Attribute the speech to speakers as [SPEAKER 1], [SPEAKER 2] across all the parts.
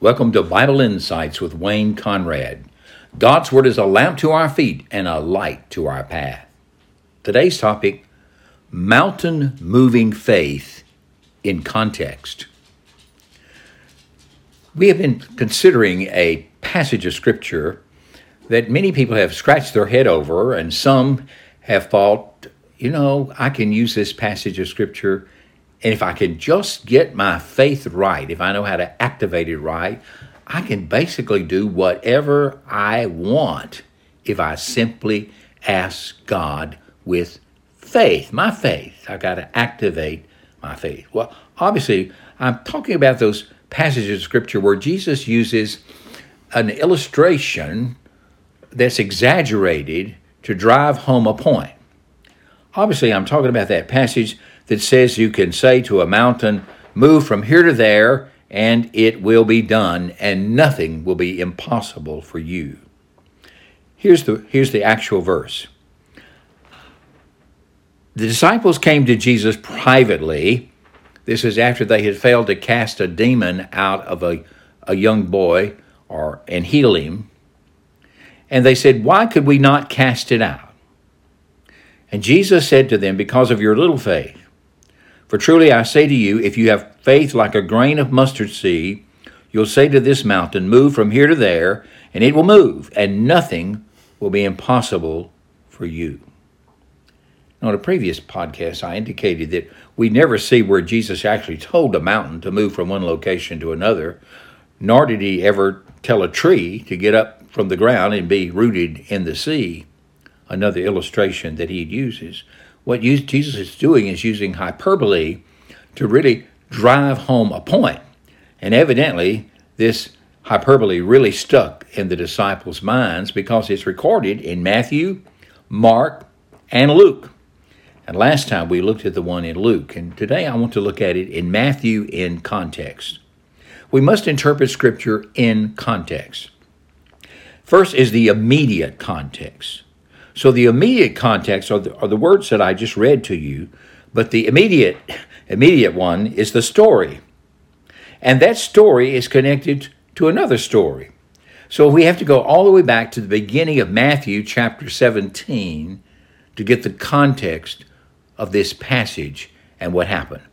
[SPEAKER 1] Welcome to Bible Insights with Wayne Conrad. God's Word is a lamp to our feet and a light to our path. Today's topic Mountain Moving Faith in Context. We have been considering a passage of Scripture that many people have scratched their head over, and some have thought, you know, I can use this passage of Scripture and if I can just get my faith right, if I know how to activate it right, I can basically do whatever I want if I simply ask God with faith, my faith. I got to activate my faith. Well, obviously, I'm talking about those passages of scripture where Jesus uses an illustration that's exaggerated to drive home a point. Obviously, I'm talking about that passage that says you can say to a mountain, Move from here to there, and it will be done, and nothing will be impossible for you. Here's the, here's the actual verse. The disciples came to Jesus privately. This is after they had failed to cast a demon out of a, a young boy or and heal him. And they said, Why could we not cast it out? And Jesus said to them, Because of your little faith. For truly I say to you, if you have faith like a grain of mustard seed, you'll say to this mountain, Move from here to there, and it will move, and nothing will be impossible for you. Now, in a previous podcast, I indicated that we never see where Jesus actually told a mountain to move from one location to another, nor did he ever tell a tree to get up from the ground and be rooted in the sea. Another illustration that he uses. What Jesus is doing is using hyperbole to really drive home a point. And evidently, this hyperbole really stuck in the disciples' minds because it's recorded in Matthew, Mark, and Luke. And last time we looked at the one in Luke, and today I want to look at it in Matthew in context. We must interpret Scripture in context. First is the immediate context. So the immediate context are the, are the words that I just read to you, but the immediate immediate one is the story. And that story is connected to another story. So we have to go all the way back to the beginning of Matthew chapter 17 to get the context of this passage and what happened.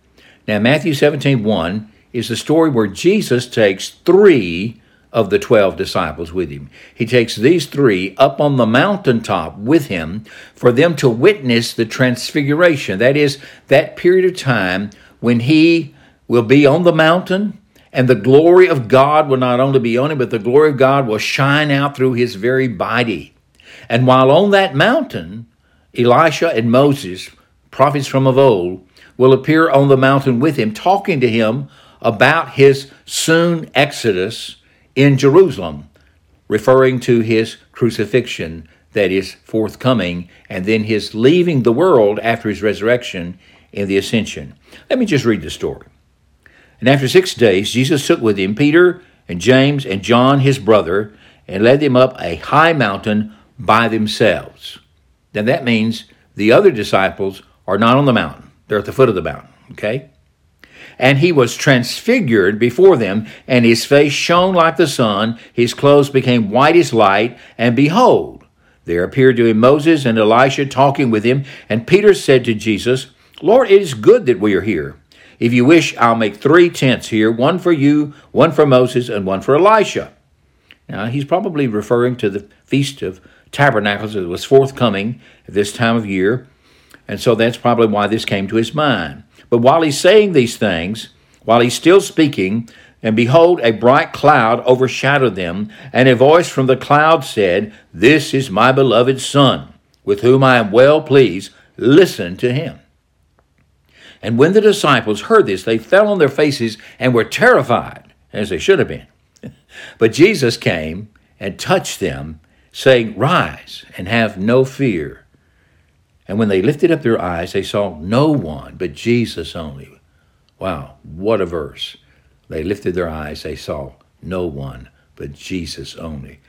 [SPEAKER 1] Now Matthew 17 1 is the story where Jesus takes three of the 12 disciples with him. He takes these three up on the mountaintop with him for them to witness the transfiguration. That is, that period of time when he will be on the mountain and the glory of God will not only be on him, but the glory of God will shine out through his very body. And while on that mountain, Elijah and Moses, prophets from of old, will appear on the mountain with him, talking to him about his soon exodus in Jerusalem, referring to his crucifixion that is forthcoming, and then his leaving the world after his resurrection in the ascension. Let me just read the story. And after six days, Jesus took with him Peter and James and John, his brother, and led them up a high mountain by themselves. Now that means the other disciples are not on the mountain, they're at the foot of the mountain, okay? And he was transfigured before them, and his face shone like the sun, his clothes became white as light, and behold, there appeared to him Moses and Elijah talking with him. And Peter said to Jesus, Lord, it is good that we are here. If you wish, I'll make three tents here one for you, one for Moses, and one for Elijah. Now, he's probably referring to the Feast of Tabernacles that was forthcoming at this time of year. And so that's probably why this came to his mind. But while he's saying these things, while he's still speaking, and behold, a bright cloud overshadowed them, and a voice from the cloud said, This is my beloved Son, with whom I am well pleased. Listen to him. And when the disciples heard this, they fell on their faces and were terrified, as they should have been. But Jesus came and touched them, saying, Rise and have no fear. And when they lifted up their eyes, they saw no one but Jesus only. Wow, what a verse. They lifted their eyes, they saw no one but Jesus only.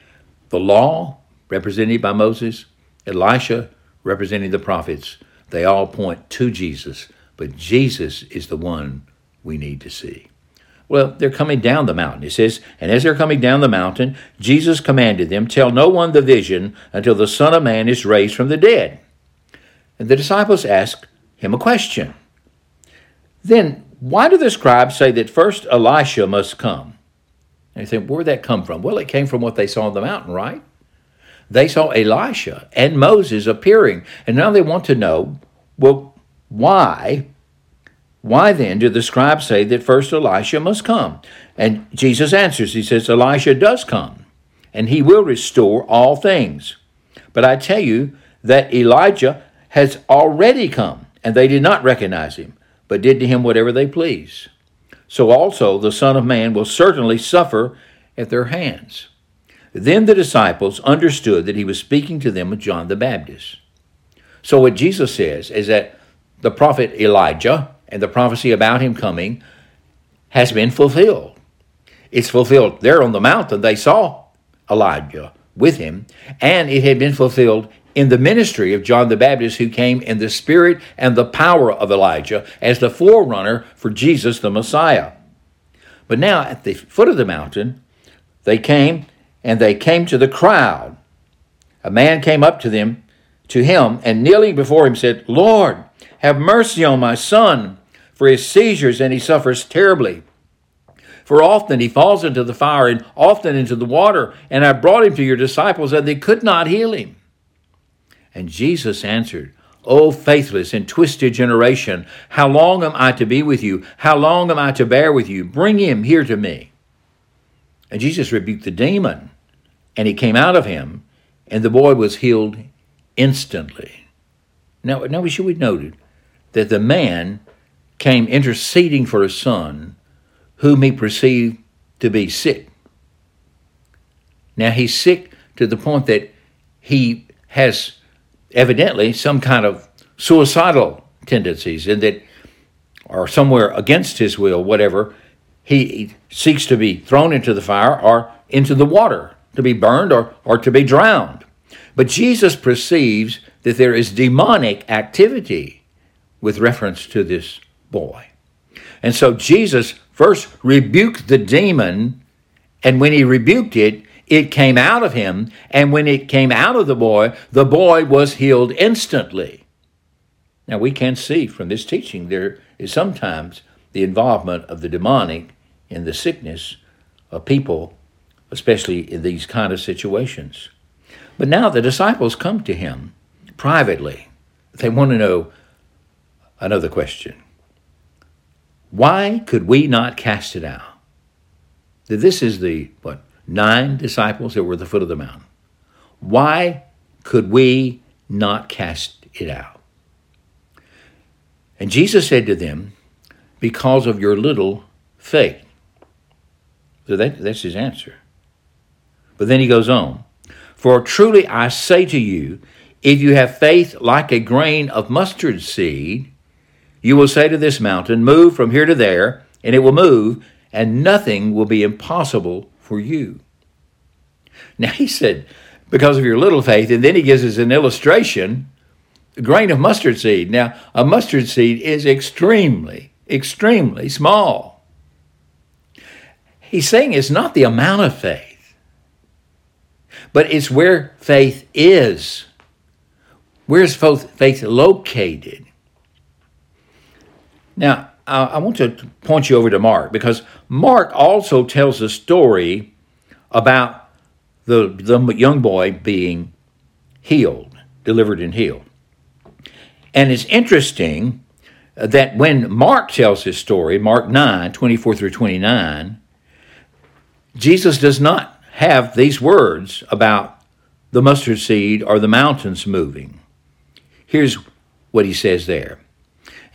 [SPEAKER 1] The law, represented by Moses, Elijah, representing the prophets, they all point to Jesus, but Jesus is the one we need to see. Well, they're coming down the mountain. It says, And as they're coming down the mountain, Jesus commanded them, Tell no one the vision until the Son of Man is raised from the dead. And the disciples asked him a question. Then, why do the scribes say that first Elijah must come? And you think, where'd that come from? Well, it came from what they saw on the mountain, right? They saw Elijah and Moses appearing, and now they want to know, well, why why then do the scribes say that first Elijah must come? And Jesus answers, He says, Elijah does come, and he will restore all things. But I tell you that Elijah has already come, and they did not recognize him, but did to him whatever they please. So also the Son of Man will certainly suffer at their hands. Then the disciples understood that he was speaking to them of John the Baptist. So what Jesus says is that the prophet Elijah, and the prophecy about him coming has been fulfilled. It's fulfilled there on the mountain. They saw Elijah with him, and it had been fulfilled in the ministry of John the Baptist, who came in the spirit and the power of Elijah as the forerunner for Jesus the Messiah. But now, at the foot of the mountain, they came and they came to the crowd. A man came up to them, to him, and kneeling before him said, Lord, have mercy on my son, for his seizures, and he suffers terribly. For often he falls into the fire and often into the water, and I brought him to your disciples, and they could not heal him. And Jesus answered, O faithless and twisted generation, how long am I to be with you? How long am I to bear with you? Bring him here to me. And Jesus rebuked the demon, and he came out of him, and the boy was healed instantly. Now, now we should be noted that the man came interceding for his son, whom he perceived to be sick. Now he's sick to the point that he has evidently some kind of suicidal tendencies and that or somewhere against his will, whatever, he seeks to be thrown into the fire or into the water, to be burned or, or to be drowned. But Jesus perceives that there is demonic activity with reference to this boy. And so Jesus first rebuked the demon, and when he rebuked it, it came out of him. And when it came out of the boy, the boy was healed instantly. Now, we can see from this teaching there is sometimes the involvement of the demonic in the sickness of people, especially in these kind of situations. But now the disciples come to him privately. They want to know another question. Why could we not cast it out? This is the, what, nine disciples that were at the foot of the mountain. Why could we not cast it out? And Jesus said to them, Because of your little faith. So that, that's his answer. But then he goes on, For truly I say to you, if you have faith like a grain of mustard seed, you will say to this mountain, Move from here to there, and it will move, and nothing will be impossible for you. Now he said, Because of your little faith, and then he gives us an illustration a grain of mustard seed. Now, a mustard seed is extremely, extremely small. He's saying it's not the amount of faith, but it's where faith is. Where's faith located? Now, Uh, I want to point you over to Mark because Mark also tells a story about the, the young boy being healed, delivered and healed. And it's interesting that when Mark tells his story, Mark 9, 24 through 29, Jesus does not have these words about the mustard seed or the mountains moving. Here's what he says there.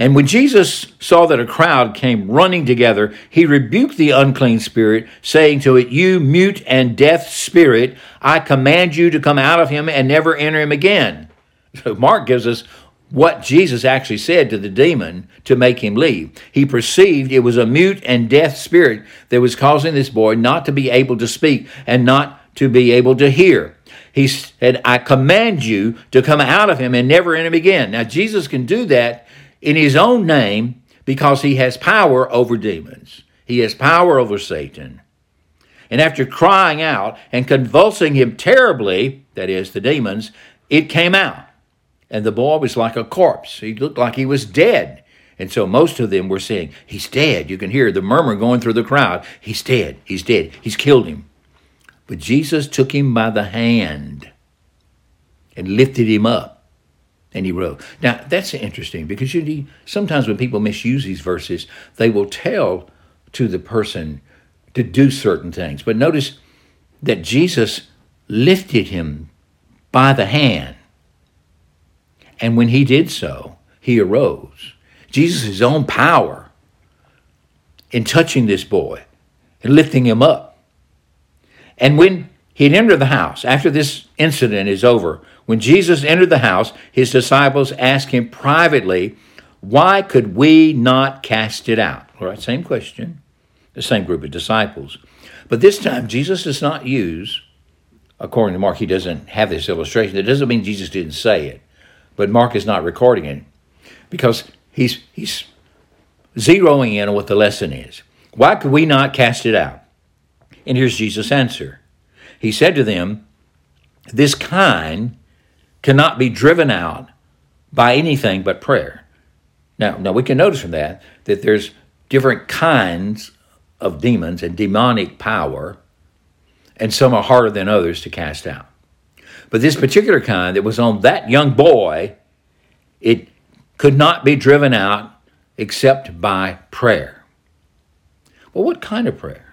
[SPEAKER 1] And when Jesus saw that a crowd came running together, he rebuked the unclean spirit, saying to it, You mute and deaf spirit, I command you to come out of him and never enter him again. So Mark gives us what Jesus actually said to the demon to make him leave. He perceived it was a mute and deaf spirit that was causing this boy not to be able to speak and not to be able to hear. He said, I command you to come out of him and never enter him again. Now, Jesus can do that in his own name because he has power over demons. He has power over Satan. And after crying out and convulsing him terribly, that is, the demons, it came out. And the boy was like a corpse. He looked like he was dead. And so most of them were saying, He's dead. You can hear the murmur going through the crowd. He's dead. He's dead. He's killed him. But Jesus took him by the hand and lifted him up and he rose. Now, that's interesting because you need, sometimes when people misuse these verses, they will tell to the person to do certain things. But notice that Jesus lifted him by the hand. And when he did so, he arose. Jesus' own power in touching this boy and lifting him up. And when he'd entered the house, after this incident is over, when Jesus entered the house, his disciples asked him privately, Why could we not cast it out? All right, same question, the same group of disciples. But this time, Jesus does not use, according to Mark, he doesn't have this illustration. That doesn't mean Jesus didn't say it, but Mark is not recording it because he's, he's zeroing in on what the lesson is. Why could we not cast it out? And here's Jesus' answer. He said to them, This kind cannot be driven out by anything but prayer. Now, now we can notice from that that there's different kinds of demons and demonic power, and some are harder than others to cast out. But this particular kind that was on that young boy, it could not be driven out except by prayer. Well, what kind of prayer?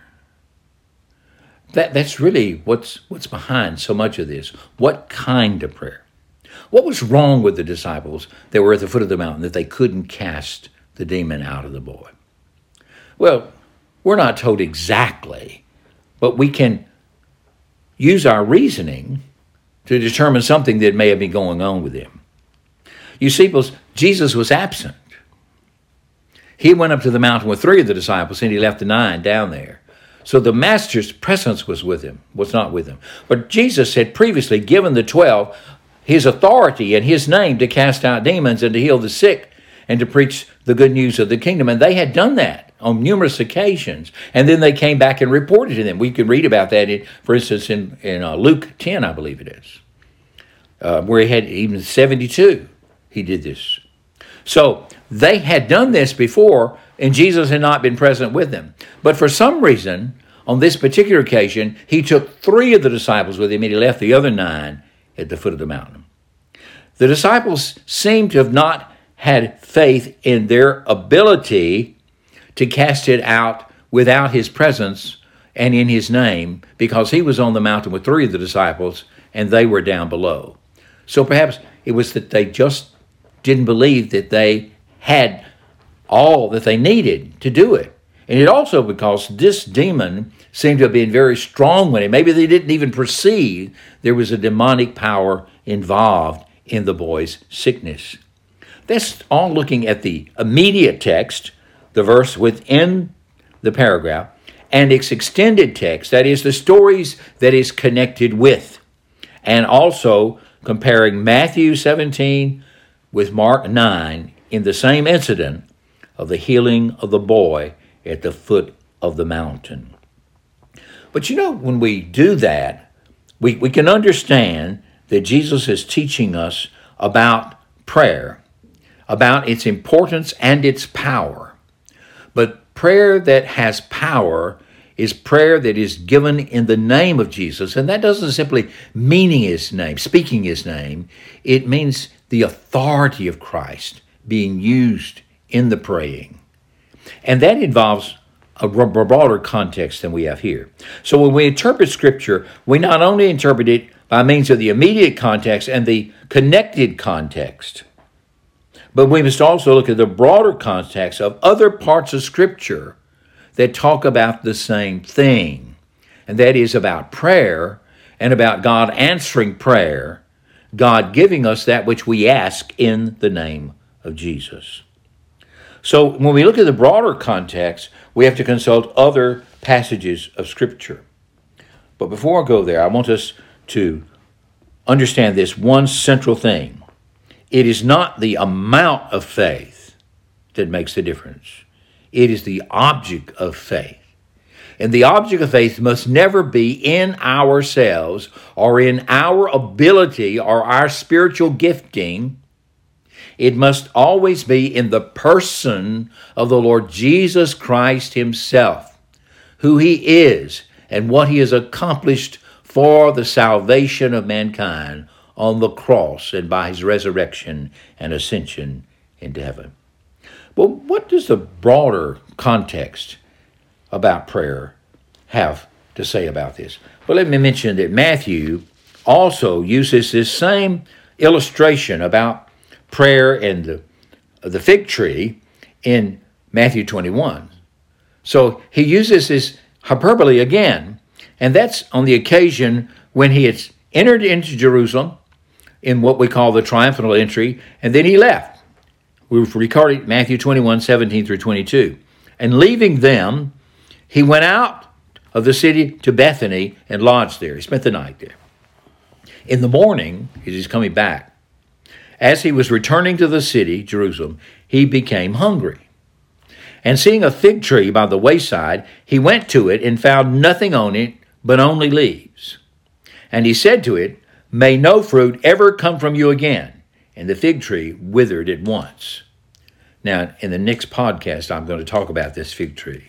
[SPEAKER 1] That, that's really what's, what's behind so much of this. What kind of prayer? What was wrong with the disciples that were at the foot of the mountain that they couldn't cast the demon out of the boy? Well, we're not told exactly, but we can use our reasoning to determine something that may have been going on with him. You see, Jesus was absent. He went up to the mountain with three of the disciples and he left the nine down there. So the master's presence was with him, was not with him. But Jesus had previously given the twelve his authority and his name to cast out demons and to heal the sick and to preach the good news of the kingdom. And they had done that on numerous occasions. And then they came back and reported to them. We can read about that, in, for instance, in, in uh, Luke 10, I believe it is, uh, where he had even 72, he did this. So they had done this before, and Jesus had not been present with them. But for some reason, on this particular occasion, he took three of the disciples with him and he left the other nine at the foot of the mountain. The disciples seem to have not had faith in their ability to cast it out without his presence and in his name because he was on the mountain with three of the disciples and they were down below. So perhaps it was that they just didn't believe that they had all that they needed to do it. And it also because this demon seemed to have been very strong with him. Maybe they didn't even perceive there was a demonic power involved in the boy's sickness. That's all looking at the immediate text, the verse within the paragraph, and its extended text, that is, the stories that is connected with, and also comparing Matthew 17 with Mark 9 in the same incident of the healing of the boy at the foot of the mountain. But you know, when we do that, we, we can understand that Jesus is teaching us about prayer, about its importance and its power. But prayer that has power is prayer that is given in the name of Jesus. And that doesn't simply meaning his name, speaking his name. It means the authority of Christ being used in the praying. And that involves a broader context than we have here. So when we interpret Scripture, we not only interpret it by means of the immediate context and the connected context, but we must also look at the broader context of other parts of Scripture that talk about the same thing, and that is about prayer and about God answering prayer, God giving us that which we ask in the name of Jesus. So when we look at the broader context, we have to consult other passages of Scripture. But before I go there, I want us to understand this one central thing. It is not the amount of faith that makes the difference, it is the object of faith. And the object of faith must never be in ourselves or in our ability or our spiritual gifting. It must always be in the person of the Lord Jesus Christ Himself, who He is and what He has accomplished for the salvation of mankind on the cross and by His resurrection and ascension into heaven. Well, what does the broader context about prayer have to say about this? Well, let me mention that Matthew also uses this same illustration about prayer and the, the fig tree in Matthew 21. So he uses this hyperbole again, and that's on the occasion when he had entered into Jerusalem in what we call the triumphal entry, and then he left. We've recorded Matthew 21, 17 through 22. And leaving them, he went out of the city to Bethany and lodged there. He spent the night there. In the morning, as he's coming back, as he was returning to the city, Jerusalem, he became hungry. And seeing a fig tree by the wayside, he went to it and found nothing on it but only leaves. And he said to it, May no fruit ever come from you again. And the fig tree withered at once. Now, in the next podcast, I'm going to talk about this fig tree.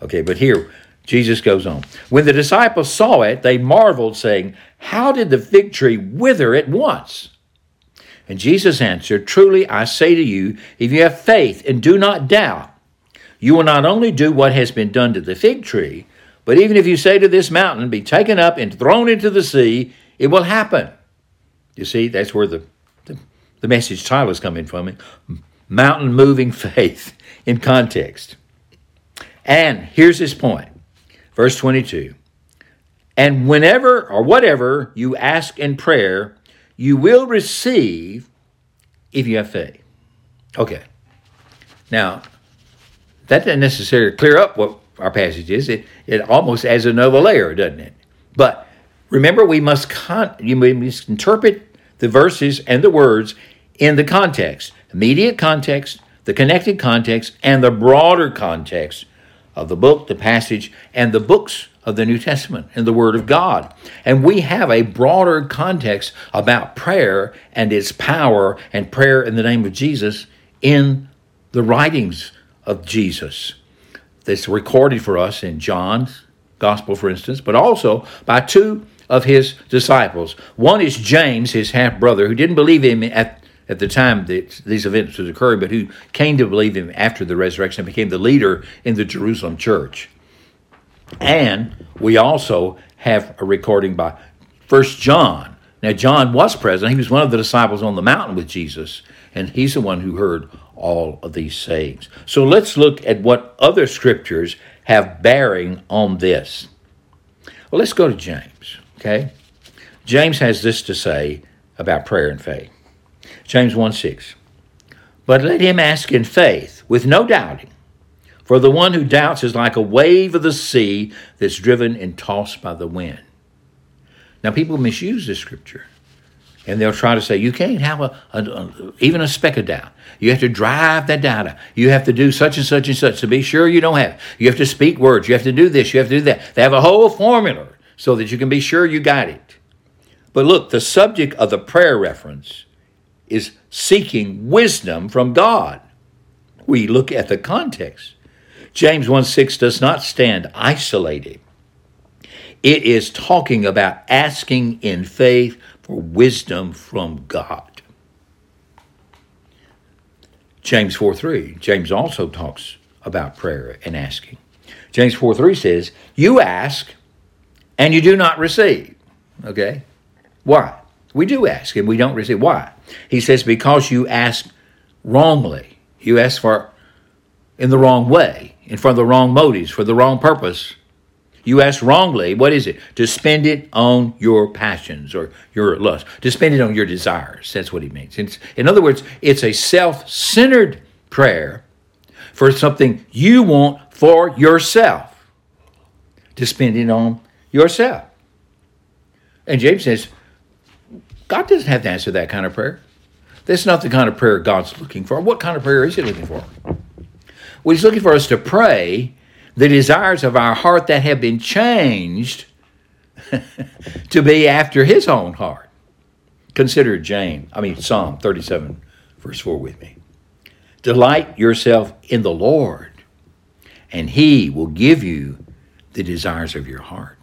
[SPEAKER 1] Okay, but here, Jesus goes on. When the disciples saw it, they marveled, saying, How did the fig tree wither at once? And Jesus answered, Truly I say to you, if you have faith and do not doubt, you will not only do what has been done to the fig tree, but even if you say to this mountain, Be taken up and thrown into the sea, it will happen. You see, that's where the, the, the message title is coming from Mountain Moving Faith in context. And here's his point Verse 22 And whenever or whatever you ask in prayer, you will receive if you have faith. Okay. Now, that doesn't necessarily clear up what our passage is. It, it almost adds another layer, doesn't it? But remember, we must, con- you must interpret the verses and the words in the context immediate context, the connected context, and the broader context of the book, the passage, and the books of the New Testament and the Word of God. And we have a broader context about prayer and its power and prayer in the name of Jesus in the writings of Jesus. That's recorded for us in John's Gospel, for instance, but also by two of his disciples. One is James, his half brother, who didn't believe him at at the time that these events was occurring, but who came to believe him after the resurrection and became the leader in the Jerusalem church. And we also have a recording by First John. Now, John was present. He was one of the disciples on the mountain with Jesus, and he's the one who heard all of these sayings. So let's look at what other scriptures have bearing on this. Well, let's go to James, okay? James has this to say about prayer and faith. James 1 6. But let him ask in faith, with no doubting. For the one who doubts is like a wave of the sea that's driven and tossed by the wind. Now, people misuse this scripture. And they'll try to say, you can't have a, a, a, even a speck of doubt. You have to drive that doubt. out. You have to do such and such and such to be sure you don't have it. You have to speak words. You have to do this. You have to do that. They have a whole formula so that you can be sure you got it. But look, the subject of the prayer reference is seeking wisdom from God. We look at the context. James 1 6 does not stand isolated. It is talking about asking in faith for wisdom from God. James 4 3, James also talks about prayer and asking. James 4 3 says, You ask and you do not receive. Okay? Why? We do ask and we don't receive. Why? He says, because you ask wrongly. You ask for in the wrong way, and for the wrong motives, for the wrong purpose. You ask wrongly, what is it? To spend it on your passions or your lust, to spend it on your desires. That's what he means. It's, in other words, it's a self centered prayer for something you want for yourself, to spend it on yourself. And James says, God doesn't have to answer that kind of prayer. That's not the kind of prayer God's looking for. What kind of prayer is He looking for? Well, he's looking for us to pray the desires of our heart that have been changed to be after his own heart. Consider James, I mean Psalm 37, verse 4 with me. Delight yourself in the Lord, and he will give you the desires of your heart.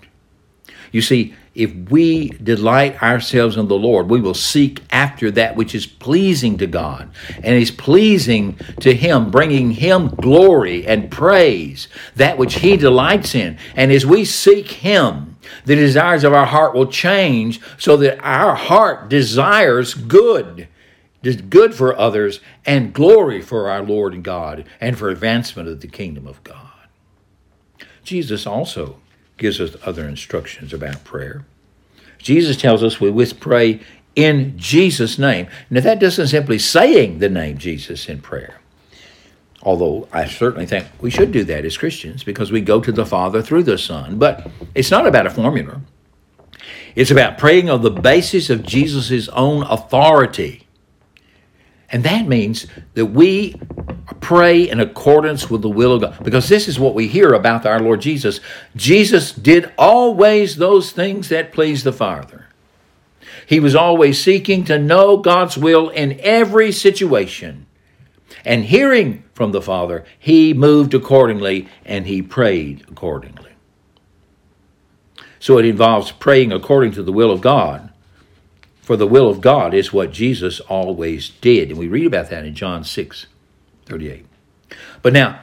[SPEAKER 1] You see, if we delight ourselves in the Lord, we will seek after that which is pleasing to God and is pleasing to Him, bringing Him glory and praise, that which He delights in. And as we seek Him, the desires of our heart will change so that our heart desires good, good for others, and glory for our Lord and God, and for advancement of the kingdom of God. Jesus also gives us other instructions about prayer. Jesus tells us we must pray in Jesus' name. Now, that doesn't simply saying the name Jesus in prayer. Although I certainly think we should do that as Christians because we go to the Father through the Son. But it's not about a formula. It's about praying on the basis of Jesus' own authority. And that means that we pray in accordance with the will of God. Because this is what we hear about our Lord Jesus. Jesus did always those things that pleased the Father. He was always seeking to know God's will in every situation. And hearing from the Father, he moved accordingly and he prayed accordingly. So it involves praying according to the will of God. For the will of God is what Jesus always did. And we read about that in John 6 38. But now,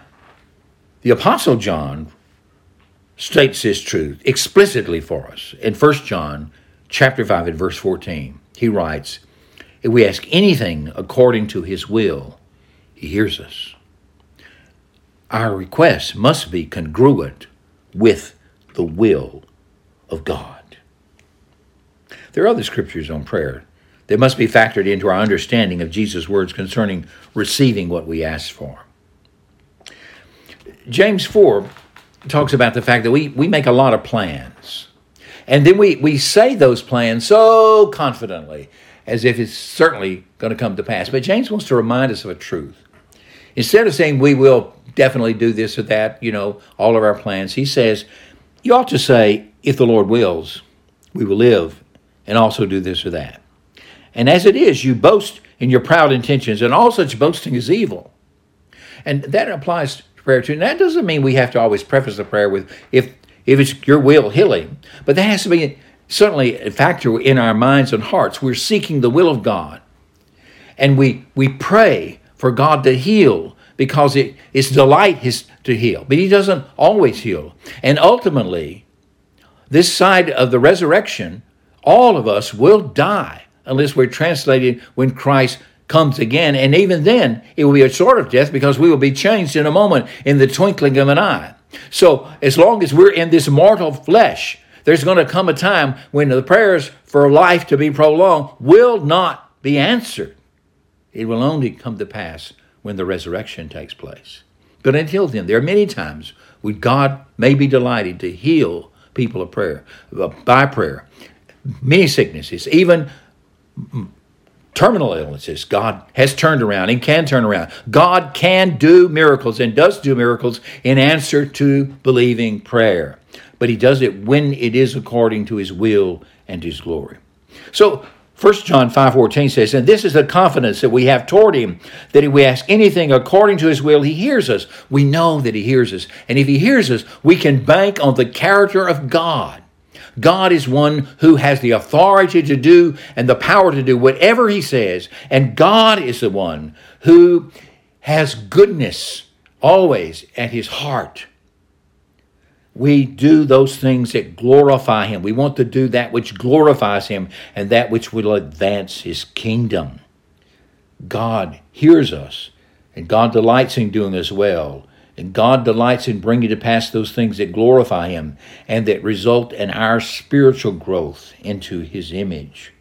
[SPEAKER 1] the Apostle John states this truth explicitly for us. In 1 John chapter 5 and verse 14, he writes, If we ask anything according to his will, he hears us. Our requests must be congruent with the will of God. There are other scriptures on prayer that must be factored into our understanding of Jesus' words concerning receiving what we ask for. James 4 talks about the fact that we, we make a lot of plans. And then we, we say those plans so confidently as if it's certainly going to come to pass. But James wants to remind us of a truth. Instead of saying we will definitely do this or that, you know, all of our plans, he says, you ought to say, if the Lord wills, we will live and also do this or that. And as it is, you boast in your proud intentions, and all such boasting is evil. And that applies to prayer too. And that doesn't mean we have to always preface the prayer with, if, if it's your will, healing. But that has to be certainly a factor in our minds and hearts. We're seeking the will of God. And we, we pray for God to heal because it, it's delight his, to heal. But he doesn't always heal. And ultimately, this side of the resurrection, all of us will die unless we're translated when Christ comes again. And even then, it will be a sort of death because we will be changed in a moment, in the twinkling of an eye. So, as long as we're in this mortal flesh, there's going to come a time when the prayers for life to be prolonged will not be answered. It will only come to pass when the resurrection takes place. But until then, there are many times when God may be delighted to heal people of prayer by prayer. Many sicknesses, even terminal illnesses, God has turned around and can turn around. God can do miracles and does do miracles in answer to believing prayer. But he does it when it is according to his will and his glory. So 1 John 5:14 says, "And this is the confidence that we have toward him, that if we ask anything according to his will, he hears us. We know that he hears us. And if he hears us, we can bank on the character of God. God is one who has the authority to do and the power to do whatever He says. And God is the one who has goodness always at His heart. We do those things that glorify Him. We want to do that which glorifies Him and that which will advance His kingdom. God hears us, and God delights in doing as well. And God delights in bringing to pass those things that glorify Him and that result in our spiritual growth into His image.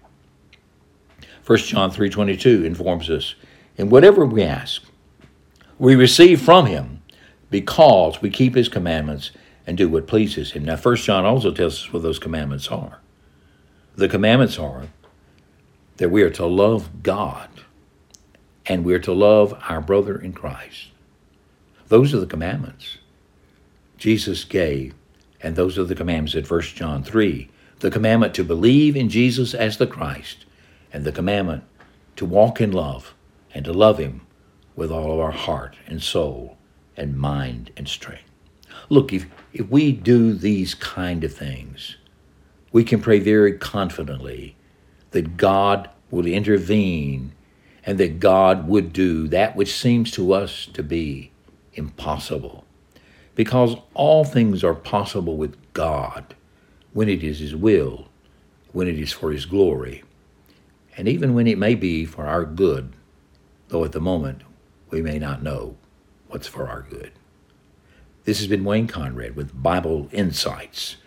[SPEAKER 1] 1 John 3.22 informs us, In whatever we ask, we receive from Him because we keep His commandments and do what pleases Him. Now 1 John also tells us what those commandments are. The commandments are that we are to love God and we are to love our brother in Christ. Those are the commandments Jesus gave, and those are the commandments at 1 John 3 the commandment to believe in Jesus as the Christ, and the commandment to walk in love and to love Him with all of our heart and soul and mind and strength. Look, if, if we do these kind of things, we can pray very confidently that God will intervene and that God would do that which seems to us to be impossible. Because all things are possible with God when it is His will, when it is for His glory, and even when it may be for our good, though at the moment we may not know what's for our good. This has been Wayne Conrad with Bible Insights